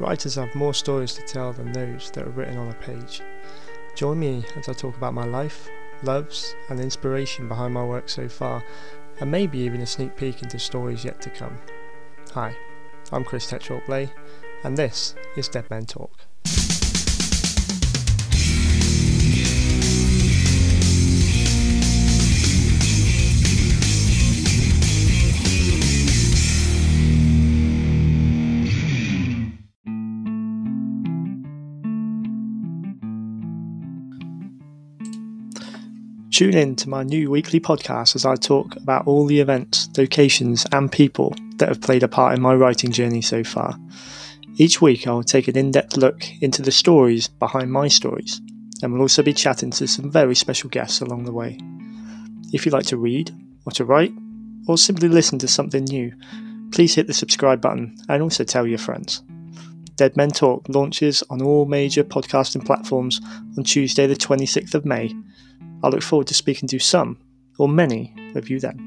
Writers have more stories to tell than those that are written on a page. Join me as I talk about my life, loves, and inspiration behind my work so far, and maybe even a sneak peek into stories yet to come. Hi, I'm Chris Tetralk Blay, and this is Dead Men Talk. Tune in to my new weekly podcast as I talk about all the events, locations, and people that have played a part in my writing journey so far. Each week, I will take an in depth look into the stories behind my stories, and we'll also be chatting to some very special guests along the way. If you like to read, or to write, or simply listen to something new, please hit the subscribe button and also tell your friends. Dead Men Talk launches on all major podcasting platforms on Tuesday, the 26th of May I look forward to speaking to some or many of you then.